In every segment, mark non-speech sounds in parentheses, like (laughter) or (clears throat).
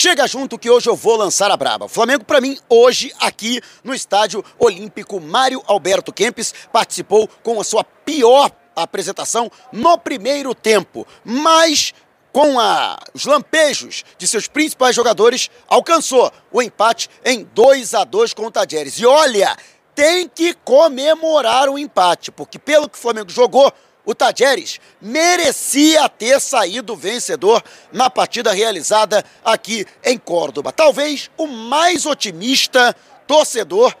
Chega junto que hoje eu vou lançar a braba. O Flamengo, para mim, hoje, aqui no Estádio Olímpico, Mário Alberto Kempes participou com a sua pior apresentação no primeiro tempo. Mas com a, os lampejos de seus principais jogadores, alcançou o empate em 2 a 2 com o Tadjeres. E olha, tem que comemorar o empate, porque pelo que o Flamengo jogou, o Tajeres merecia ter saído vencedor na partida realizada aqui em Córdoba. Talvez o mais otimista torcedor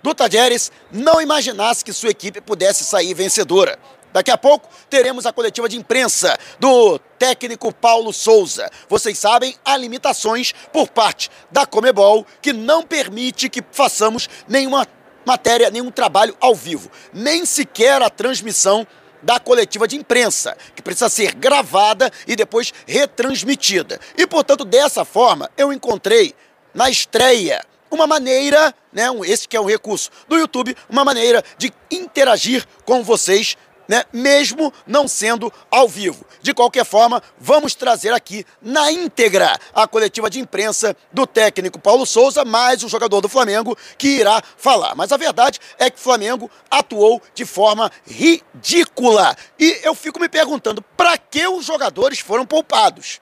do Tajeres não imaginasse que sua equipe pudesse sair vencedora. Daqui a pouco teremos a coletiva de imprensa do técnico Paulo Souza. Vocês sabem, há limitações por parte da Comebol que não permite que façamos nenhuma matéria, nenhum trabalho ao vivo, nem sequer a transmissão da coletiva de imprensa, que precisa ser gravada e depois retransmitida. E, portanto, dessa forma, eu encontrei na estreia uma maneira, né, esse que é um recurso do YouTube, uma maneira de interagir com vocês né, mesmo não sendo ao vivo. De qualquer forma, vamos trazer aqui na íntegra a coletiva de imprensa do técnico Paulo Souza, mais o jogador do Flamengo que irá falar. Mas a verdade é que o Flamengo atuou de forma ridícula. E eu fico me perguntando, para que os jogadores foram poupados?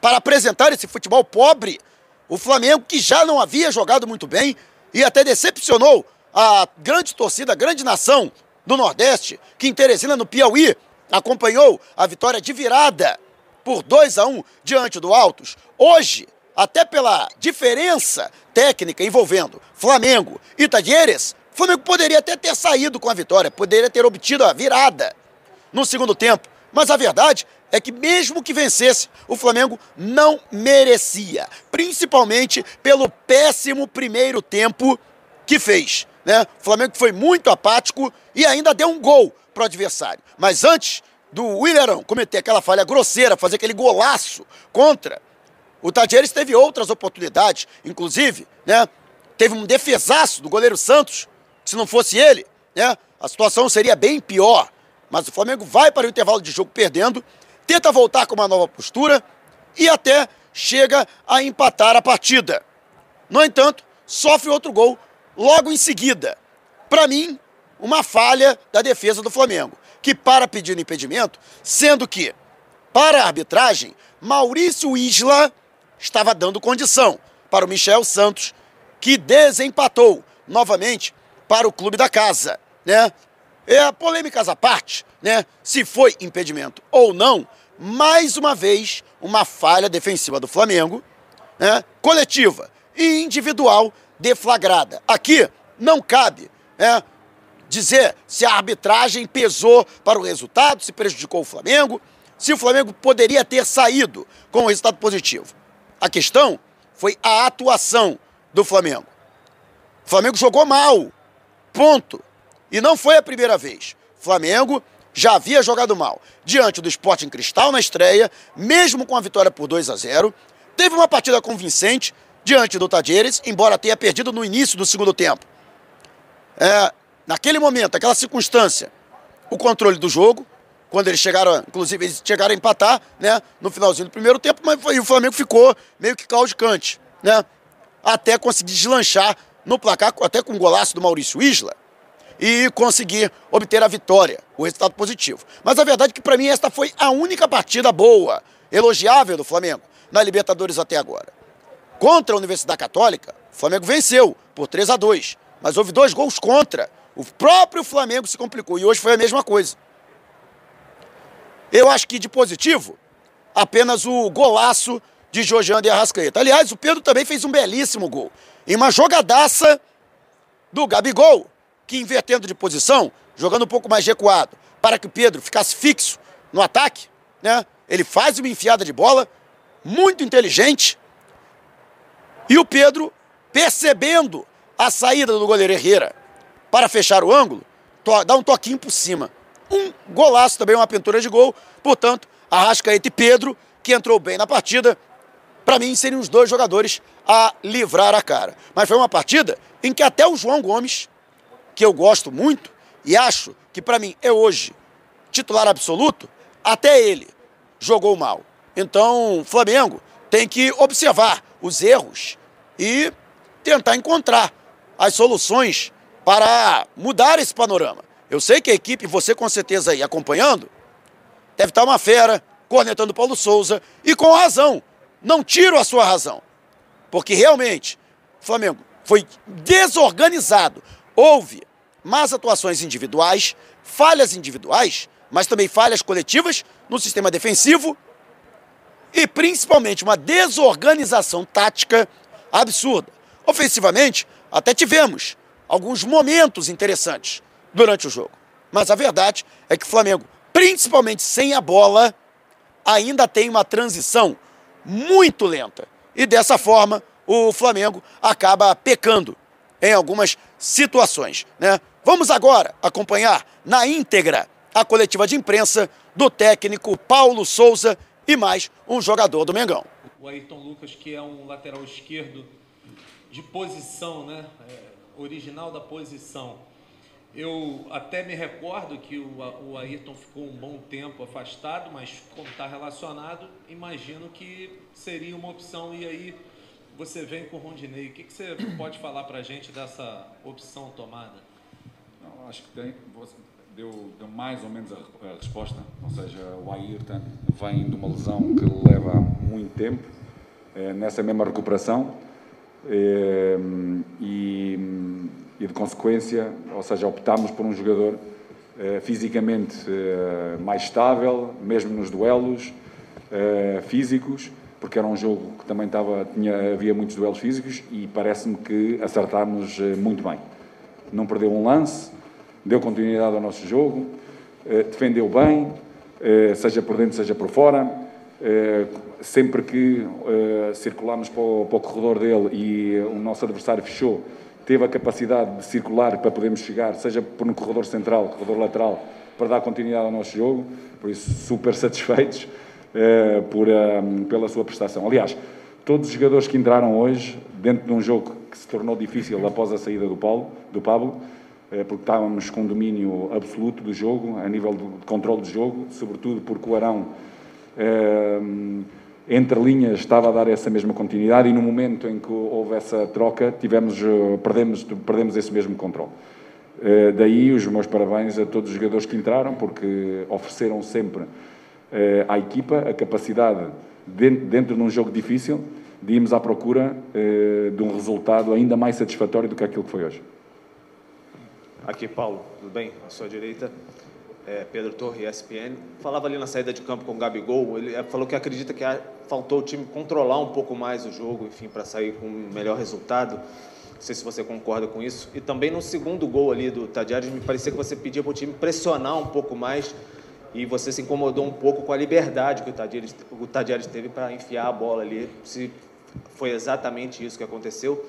Para apresentar esse futebol pobre? O Flamengo, que já não havia jogado muito bem e até decepcionou a grande torcida, a grande nação do Nordeste, que em Teresina, no Piauí, acompanhou a vitória de virada por 2 a 1 diante do Altos. Hoje, até pela diferença técnica envolvendo Flamengo e Tadieres, Flamengo poderia até ter saído com a vitória, poderia ter obtido a virada no segundo tempo. Mas a verdade é que mesmo que vencesse, o Flamengo não merecia, principalmente pelo péssimo primeiro tempo que fez. Né? O Flamengo foi muito apático e ainda deu um gol para o adversário. Mas antes do William cometer aquela falha grosseira, fazer aquele golaço contra, o Tadieres teve outras oportunidades, inclusive, né? Teve um defesaço do goleiro Santos, se não fosse ele, né? A situação seria bem pior. Mas o Flamengo vai para o intervalo de jogo perdendo, tenta voltar com uma nova postura e até chega a empatar a partida. No entanto, sofre outro gol logo em seguida. Para mim, uma falha da defesa do Flamengo, que para pedir impedimento, sendo que, para a arbitragem, Maurício Isla estava dando condição para o Michel Santos, que desempatou novamente para o clube da casa, né? É polêmicas à parte, né? Se foi impedimento ou não, mais uma vez uma falha defensiva do Flamengo, né? Coletiva e individual deflagrada. Aqui não cabe é, dizer se a arbitragem pesou para o resultado, se prejudicou o Flamengo, se o Flamengo poderia ter saído com o resultado positivo. A questão foi a atuação do Flamengo. O Flamengo jogou mal, ponto. E não foi a primeira vez. O Flamengo já havia jogado mal diante do Sporting Cristal na estreia, mesmo com a vitória por 2 a 0. Teve uma partida convincente diante do Tadieres, embora tenha perdido no início do segundo tempo. É, naquele momento, aquela circunstância, o controle do jogo, quando eles chegaram, inclusive eles chegaram a empatar, né, no finalzinho do primeiro tempo, mas foi, o Flamengo ficou meio que caudicante, né, até conseguir deslanchar no placar, até com o golaço do Maurício Isla, e conseguir obter a vitória, o resultado positivo. Mas a verdade é que para mim esta foi a única partida boa, elogiável do Flamengo na Libertadores até agora. Contra a Universidade Católica, o Flamengo venceu por 3 a 2 mas houve dois gols contra. O próprio Flamengo se complicou e hoje foi a mesma coisa. Eu acho que de positivo, apenas o golaço de Jorge de Arrascaeta. Aliás, o Pedro também fez um belíssimo gol. Em uma jogadaça do Gabigol, que invertendo de posição, jogando um pouco mais recuado, para que o Pedro ficasse fixo no ataque, né? Ele faz uma enfiada de bola muito inteligente, e o Pedro, percebendo a saída do goleiro Herrera para fechar o ângulo, dá um toquinho por cima. Um golaço também, uma pintura de gol. Portanto, Arrascaeta e Pedro, que entrou bem na partida, para mim seriam os dois jogadores a livrar a cara. Mas foi uma partida em que até o João Gomes, que eu gosto muito e acho que para mim é hoje titular absoluto, até ele jogou mal. Então, Flamengo tem que observar os erros e tentar encontrar as soluções para mudar esse panorama. Eu sei que a equipe, você com certeza aí acompanhando, deve estar uma fera, cornetando Paulo Souza, e com razão. Não tiro a sua razão. Porque realmente, o Flamengo foi desorganizado. Houve más atuações individuais, falhas individuais, mas também falhas coletivas no sistema defensivo e principalmente uma desorganização tática absurda. Ofensivamente, até tivemos alguns momentos interessantes durante o jogo. Mas a verdade é que o Flamengo, principalmente sem a bola, ainda tem uma transição muito lenta. E dessa forma, o Flamengo acaba pecando em algumas situações. Né? Vamos agora acompanhar na íntegra a coletiva de imprensa do técnico Paulo Souza e mais um jogador do Mengão. O Ayrton Lucas, que é um lateral esquerdo de posição, né? É, original da posição. Eu até me recordo que o, o Ayrton ficou um bom tempo afastado, mas como está relacionado, imagino que seria uma opção. E aí você vem com o Rondinei. O que, que você pode falar para a gente dessa opção tomada? Não, acho que tem. Deu, deu, mais ou menos a, a, resposta. Ou seja, o Ayrton vem de uma lesão que leva muito tempo é, nessa mesma recuperação. É, e e de consequência, ou seja, optámos por um jogador uh, fisicamente mais estável, mesmo nos duelos físicos, porque era um jogo que também estava, tinha, havia muitos duelos físicos e parece-me que acertámos muito bem. Não perdeu um lance, deu continuidade ao nosso jogo, defendeu bem, seja por dentro, seja por fora. sempre que circulámos para o, corredor dele e o nosso adversário fechou, teve a capacidade de circular para podermos chegar, seja por um corredor central, corredor lateral, para dar continuidade ao nosso jogo, por isso super (laughs) satisfeitos por, pela sua prestação. Aliás, todos os jogadores que entraram hoje, dentro de um jogo que se tornou difícil após a saída do Paulo, do Pablo, porque estávamos com domínio absoluto do jogo, a nível de controle do jogo, sobretudo porque o Arão entre linhas estava a dar essa mesma continuidade e no momento em que houve essa troca tivemos eh, perdemos perdemos esse mesmo controle. Daí os meus parabéns a todos os jogadores que entraram porque ofereceram sempre à equipa a capacidade dentro, de um jogo difícil de irmos à procura de um resultado ainda mais satisfatório do que aquilo que foi hoje aqui Paulo tudo bem à sua direita é, Pedro Torre, ESPN, falava ali na saída de campo com o Gabigol, ele é, falou que acredita que faltou o time controlar um pouco mais o jogo, enfim, para sair com um melhor resultado. Não sei se você concorda com isso. E também no segundo gol ali do Tadiares, me parecia que você pedia para o time pressionar um pouco mais e você se incomodou um pouco com a liberdade que o Tadiares, teve para enfiar a bola ali. Se foi exatamente isso que aconteceu.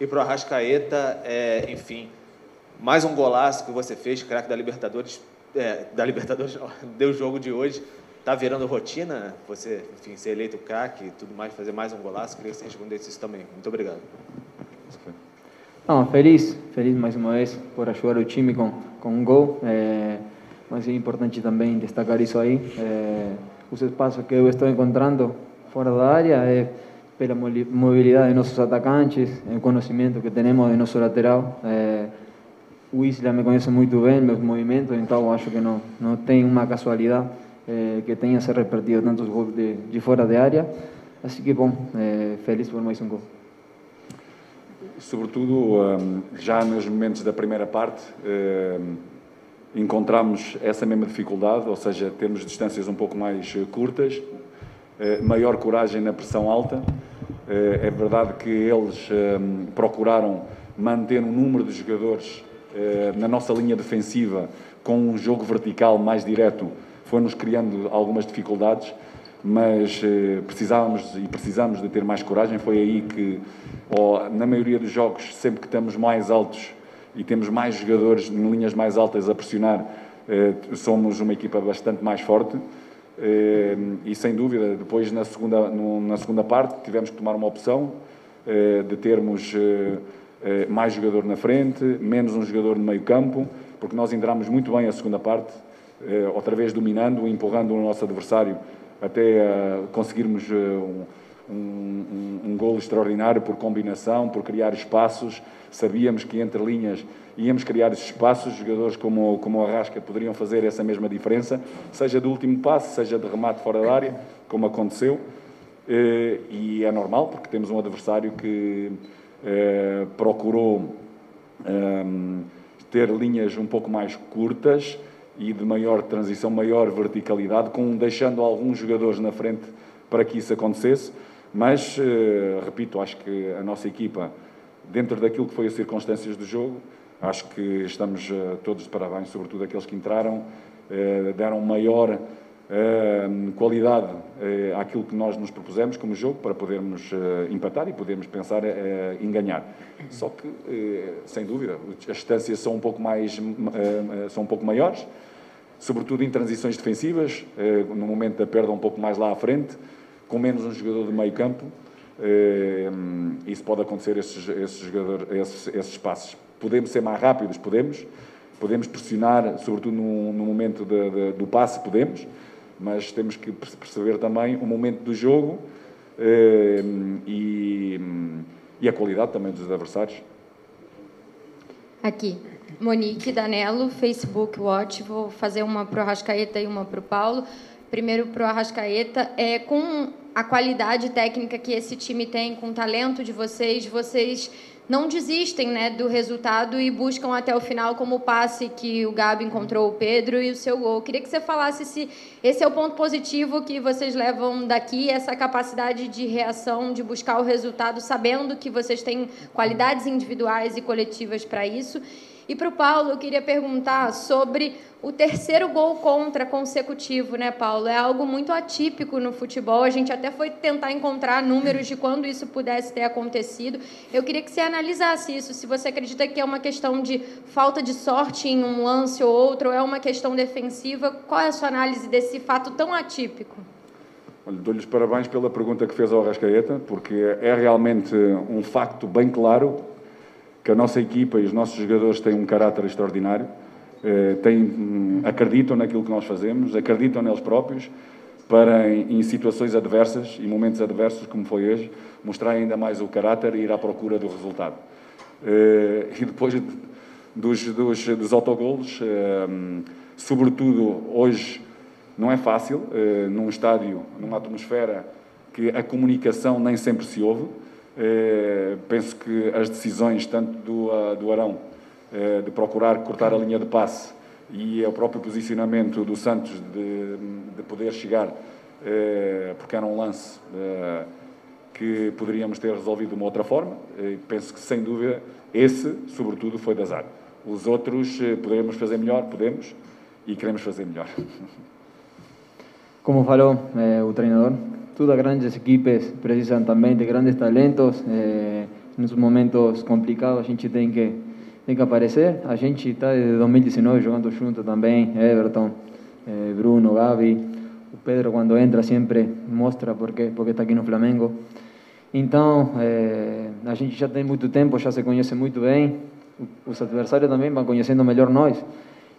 E para o Arrascaeta, é, enfim, mais um golaço que você fez, craque da Libertadores, é, da Libertadores, (laughs) deu jogo de hoje, está virando rotina, você, enfim, ser eleito craque e tudo mais, fazer mais um golaço, queria que você respondesse isso também. Muito obrigado. Não, feliz, feliz mais uma vez por ajudar o time com, com um gol, é, mas é importante também destacar isso aí, é, os espaços que eu estou encontrando fora da área é pela mobilidade de nossos atacantes, o conhecimento que temos de nosso lateral, é, o Isla me conhece muito bem, meus movimentos, então acho que não, não tem uma casualidade eh, que tenha se repetido tantos gols de, de fora de área. Assim que, bom, eh, feliz por mais um gol. Sobretudo, um, já nos momentos da primeira parte, um, encontramos essa mesma dificuldade, ou seja, temos distâncias um pouco mais curtas, uh, maior coragem na pressão alta. Uh, é verdade que eles um, procuraram manter um número de jogadores eh, na nossa linha defensiva, com um jogo vertical mais direto, foi-nos criando algumas dificuldades, mas eh, precisávamos e precisamos de ter mais coragem. Foi aí que, na maioria dos jogos, sempre que estamos mais altos e temos mais jogadores em linhas mais altas a pressionar, eh, somos uma equipa bastante mais forte. E sem dúvida, depois na segunda, na segunda parte, tivemos que tomar uma opção de termos eh, mais jogador na frente, menos um jogador no meio campo, porque nós entramos muito bem a segunda parte, eh, outra vez dominando, empurrando o nosso adversário até conseguirmos um, um, um, gol extraordinário por combinação, por criar espaços. Sabíamos que entre linhas íamos criar espaços. Jogadores como, como o Arrasca poderiam fazer essa mesma diferença, seja do último passo, seja de remate fora da área, como aconteceu. Eh, e é normal, porque temos um adversário que eh, procurou ehm, ter linhas um pouco mais curtas e de maior transição, maior verticalidade, com, deixando alguns jogadores na frente para que isso acontecesse. Mas, eh, repito, acho que a nossa equipa, dentro daquilo que foi as circunstâncias do jogo, acho que estamos eh, todos de parabéns, sobretudo aqueles que entraram, eh, deram maior qualidade àquilo que nós nos propusemos como jogo para podermos empatar e podermos pensar em ganhar. Só que, sem dúvida, as distâncias são um pouco mais são um pouco maiores, sobretudo em transições defensivas, no momento da perda um pouco mais lá à frente com menos um jogador de meio campo, eh, isso pode acontecer, esses, esses, jogadores, esses, esses passos. Podemos ser mais rápidos? Podemos. Podemos pressionar, sobretudo no, no momento de, de, do passe? Podemos. Mas temos que perceber também o momento do jogo eh, e, e a qualidade também dos adversários. Aqui. Monique Danello, Facebook Watch. Vou fazer uma para o Arrascaeta e uma para o Paulo. Primeiro para o Arrascaeta. É, com a qualidade técnica que esse time tem, com o talento de vocês, vocês não desistem né, do resultado e buscam até o final, como o passe que o Gabi encontrou o Pedro e o seu gol. Queria que você falasse se esse é o ponto positivo que vocês levam daqui, essa capacidade de reação, de buscar o resultado, sabendo que vocês têm qualidades individuais e coletivas para isso. E para o Paulo, eu queria perguntar sobre o terceiro gol contra consecutivo, né, Paulo? É algo muito atípico no futebol. A gente até foi tentar encontrar números de quando isso pudesse ter acontecido. Eu queria que você analisasse isso. Se você acredita que é uma questão de falta de sorte em um lance ou outro, ou é uma questão defensiva, qual é a sua análise desse fato tão atípico? Dou-lhes parabéns pela pergunta que fez ao Rascaeta, porque é realmente um facto bem claro que a nossa equipa e os nossos jogadores têm um caráter extraordinário, eh, têm, hum, acreditam naquilo que nós fazemos, acreditam neles próprios, para em, situações adversas e momentos adversos, como foi hoje, mostrar ainda mais o caráter e ir à procura do resultado. Eh, e depois dos, dos, dos autogolos, eh, sobretudo hoje, não é fácil, num estádio, numa atmosfera que a comunicação nem sempre se ouve, eh, penso que as decisões, tanto do, uh, do Arão, eh, de procurar cortar a linha de passe, e o próprio posicionamento do Santos de, de poder chegar, eh, porque era um lance eh, que poderíamos ter resolvido de uma outra forma, penso que, sem dúvida, esse, sobretudo, foi de azar. Os outros poderemos fazer melhor, podemos, e queremos fazer melhor. Como falou o treinador, todas grandes equipes precisam também de grandes talentos. Eh, nos momentos complicados a gente tem que tem que aparecer. A gente está desde 2019 jogando junto também, Everton, eh, Bruno, Gabi. O Pedro quando entra sempre mostra porque porque está aqui no Flamengo. Então eh, a gente já tem muito tempo, já se conhece muito bem. Os adversários também vão conhecendo melhor nós.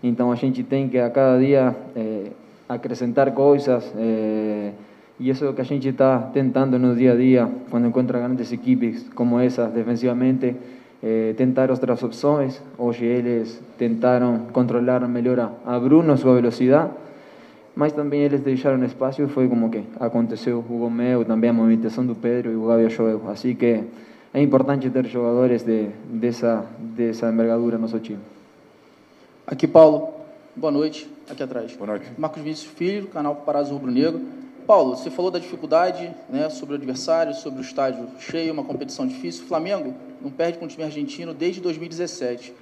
Então a gente tem que a cada dia acrescentar coisas. E isso é o que a gente está tentando no dia a dia, quando encontra grandes equipes como essas defensivamente, eh, tentar outras opções. Hoje eles tentaram controlar melhor a Bruno, sua velocidade, mas também eles deixaram espaço e foi como que aconteceu o Gomeu, também a movimentação do Pedro e o Gabi Joel. Assim que é importante ter jogadores de, dessa, dessa envergadura no nosso time. Aqui, Paulo. Boa noite. Aqui atrás. Boa noite. Marcos Vinícius Filho, canal Paparazzo Rubro Negro. Paulo, você falou da dificuldade né, sobre o adversário, sobre o estádio cheio, uma competição difícil. O Flamengo não perde para um time argentino desde 2017.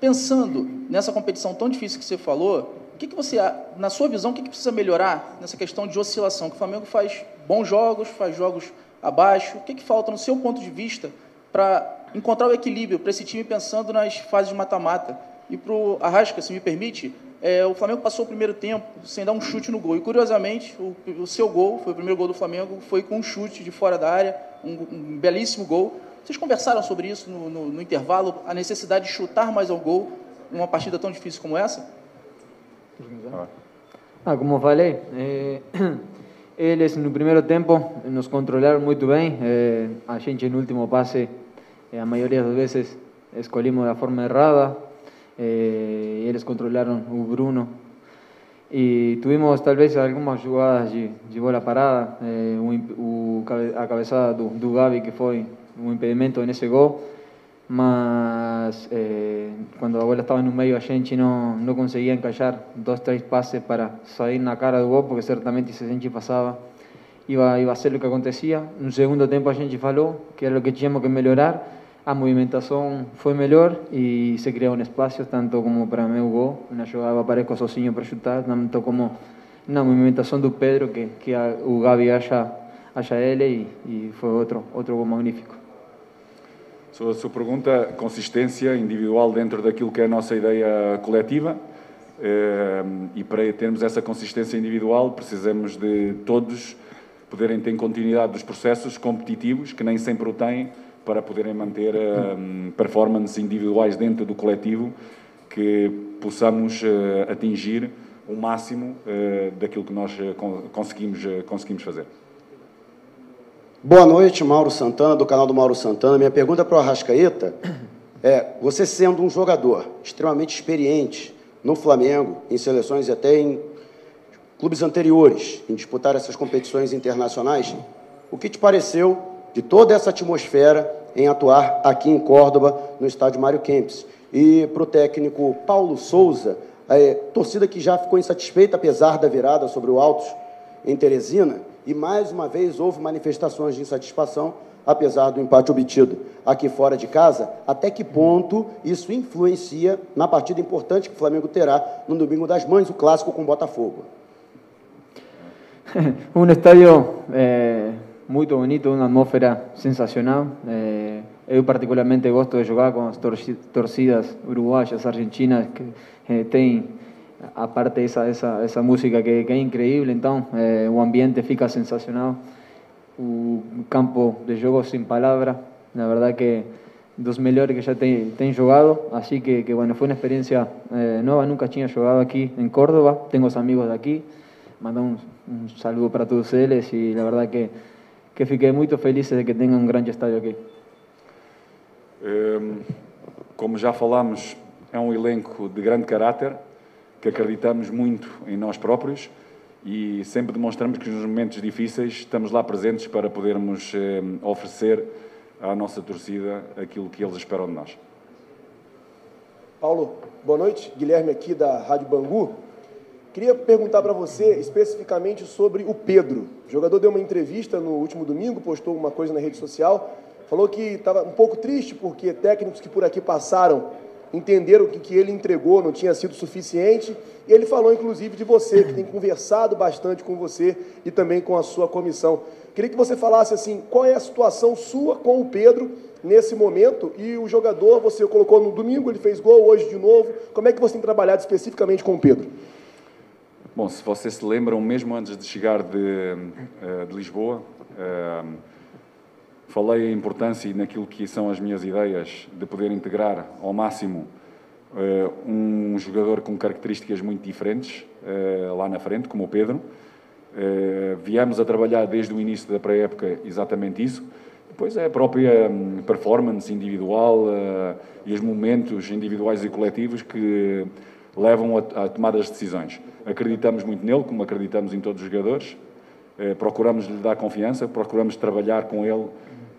Pensando nessa competição tão difícil que você falou, o que, que você, na sua visão, o que, que precisa melhorar nessa questão de oscilação? Que o Flamengo faz bons jogos, faz jogos abaixo. O que, que falta, no seu ponto de vista, para encontrar o equilíbrio para esse time pensando nas fases de mata-mata? E para o Arrasca, se me permite, é, o Flamengo passou o primeiro tempo sem dar um chute no gol. E, curiosamente, o, o, seu gol, foi o primeiro gol do Flamengo, foi com um chute de fora da área, um, um belíssimo gol. Vocês conversaram sobre isso no, no, no, intervalo, a necessidade de chutar mais ao gol numa partida tão difícil como essa? Ah, como falei, é, (clears throat) Eles no primeiro tempo nos controlaram muito bem. Eh, a gente no último passe, eh, a maioria das vezes, escolhimos da forma errada. Eh, eles controlaram o Bruno. E tuvimos talvez algumas jogadas de, de bola parada. Eh, a cabeçada do, do Gabi, que foi um impedimento nesse gol. mas eh, cuando la bola estaba en un medio a gente no, no conseguía encallar dos, tres pases para salir na cara do gol, porque certamente se a gente passava iba, iba a ser lo que acontecia. No segundo tempo a gente falou que era lo que tínhamos que melhorar, a movimentação foi melhor e se criaram espaços, tanto como para meu gol, na jogada aparezco sozinho para chutar, tanto como na movimentação do Pedro, que, que a, o Gabi acha, acha ele e, e foi outro, outro gol magnífico. Sobre a sua pergunta, consistência individual dentro daquilo que é a nossa ideia coletiva. Eh, e para termos essa consistência individual, precisamos de todos poderem ter continuidade dos processos competitivos, que nem sempre o têm, para poderem manter eh, performances individuais dentro do coletivo, que possamos eh, atingir o máximo daquilo que nós conseguimos, conseguimos fazer. Boa noite, Mauro Santana, do canal do Mauro Santana. Minha pergunta para o Arrascaeta é: você sendo um jogador extremamente experiente no Flamengo, em seleções e até em clubes anteriores, em disputar essas competições internacionais, o que te pareceu de toda essa atmosfera em atuar aqui em Córdoba, no estádio Mário Kempis? E para o técnico Paulo Souza, é, torcida que já ficou insatisfeita, apesar da virada sobre o Altos em Teresina, e mais uma vez houve manifestações de insatisfação, apesar do empate obtido aqui fora de casa. Até que ponto isso influencia na partida importante que o Flamengo terá no domingo das Mães, o clássico com o Botafogo? (laughs) um estádio é, muito bonito, uma atmosfera sensacional. É, eu particularmente gosto de jogar com as torcidas uruguaias, argentinas, que é, têm aparte esa, esa, esa música que, que, é increíble, então eh, o ambiente fica sensacional, o campo de jogo sem palavra, na verdade que dos melhores que já tem, tem jogado, assim que, que bueno, foi uma experiência eh, nova, nunca tinha jogado aqui em Córdoba, tenho os amigos daqui, mandar um, um saludo para todos eles e a verdade que, que fiquei muito feliz de que tenha um grande estádio aqui. Como já falamos, é um elenco de grande caráter, que acreditamos muito em nós próprios e sempre demonstramos que nos momentos difíceis estamos lá presentes para podermos eh, oferecer à nossa torcida aquilo que eles esperam de nós. Paulo, boa noite. Guilherme aqui da Rádio Bangu. Queria perguntar para você especificamente sobre o Pedro. O jogador deu uma entrevista no último domingo, postou uma coisa na rede social, falou que estava um pouco triste porque técnicos que por aqui passaram entenderam que o que ele entregou não tinha sido suficiente. E ele falou, inclusive, de você, que tem conversado bastante com você e também com a sua comissão. Queria que você falasse assim, qual é a situação sua com o Pedro nesse momento e o jogador, você colocou no domingo, ele fez gol, hoje de novo. Como é que você tem trabalhado especificamente com o Pedro? Bom, se vocês se lembram, mesmo antes de chegar de, eh, de Lisboa, eh, Falei a importância naquilo que são as minhas ideias de poder integrar ao máximo uh, um jogador com características muito diferentes uh, lá na frente, como o Pedro. Viemos a trabalhar desde o início da pré-época exatamente isso. Depois é a própria um, performance individual e os momentos individuais e coletivos que levam a, a tomar as decisões. Acreditamos muito nele, como acreditamos em todos os jogadores. procuramos lhe dar confiança, procuramos trabalhar com ele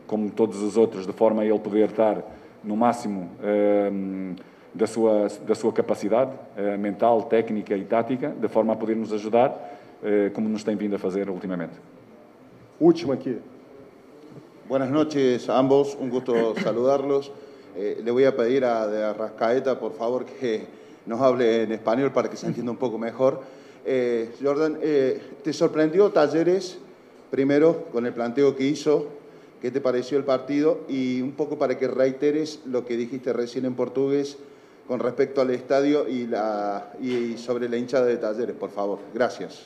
como todos os outros, de forma a ele poder estar no máximo ehm, da, sua, da sua capacidade uh, mental, técnica e tática, de forma a poder nos ajudar, uh, como nos tem vindo a fazer ultimamente. Última aqui. Buenas noches a ambos, un gusto saludarlos. Eh, le voy a pedir a de Arrascaeta, por favor, que nos hable en español para que se entienda un poco mejor. Eh, Jordan, eh, ¿te sorprendió Talleres, primero, con el planteo que hizo, qué te pareció el partido y un poco para que reiteres lo que dijiste recién en portugués con respecto al estadio y, sobre la hinchada de Talleres, por favor. Gracias.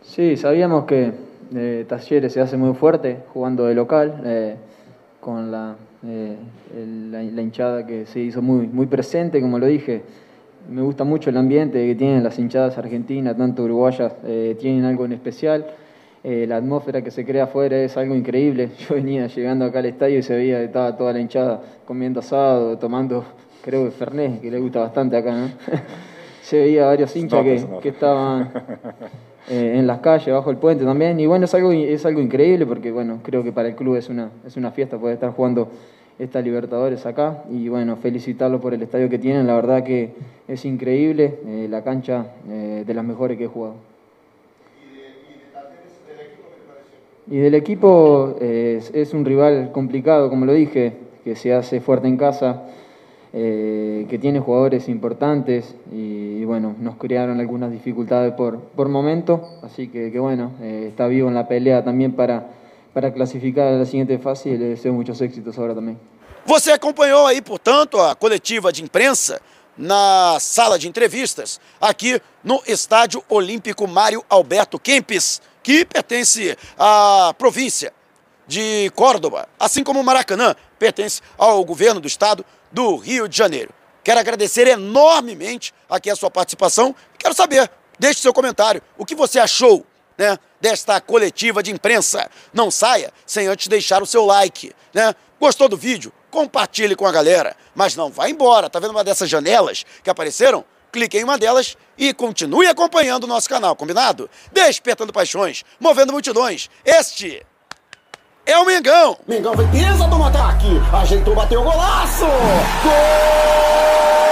Sí, sabíamos que eh, Talleres se hace muy fuerte jugando de local, eh, con la, la, hinchada que se hizo muy, muy presente, como lo dije. Me gusta mucho el ambiente que tienen las hinchadas argentinas, tanto uruguayas, tienen algo en especial. eh, la atmósfera que se crea afuera es algo increíble. (laughs) Yo venía llegando acá al estadio y se veía que estaba toda la hinchada comiendo asado, tomando, creo que Fernet, que le gusta bastante acá, ¿no? (laughs) se veía varios hinchas que, que estaban (laughs) eh, en las calles, bajo el puente también. Y bueno, es algo, es algo increíble porque, bueno, creo que para el club es una, es una fiesta poder estar jugando esta Libertadores acá. Y bueno, felicitarlo por el estadio que tienen. La verdad que es increíble, eh, la cancha eh, de las mejores que he jugado. Y del equipo eh, es, es un rival complicado, como lo dije, que se hace fuerte en casa, eh, que tiene jugadores importantes y, bueno, nos crearon algunas dificultades por, por momento, así que, bueno, está vivo en la pelea también para, para classificar a la siguiente fase e le deseo muchos éxitos ahora também. Você acompanhou aí, portanto, a coletiva de imprensa na sala de entrevistas aqui no Estádio Olímpico Mário Alberto Kempis, que pertence à província de Córdoba, assim como Maracanã pertence ao governo do estado do Rio de Janeiro. Quero agradecer enormemente aqui a sua participação. Quero saber, deixe seu comentário, o que você achou né, desta coletiva de imprensa. Não saia sem antes deixar o seu like. Né? Gostou do vídeo? Compartilhe com a galera. Mas não vá embora. Tá vendo uma dessas janelas que apareceram? Clique em uma delas e continue acompanhando o nosso canal, combinado? Despertando paixões, movendo multidões. Este é o Mengão. Mengão vem pesa do ataque. Ajeitou, bateu o golaço. Gol!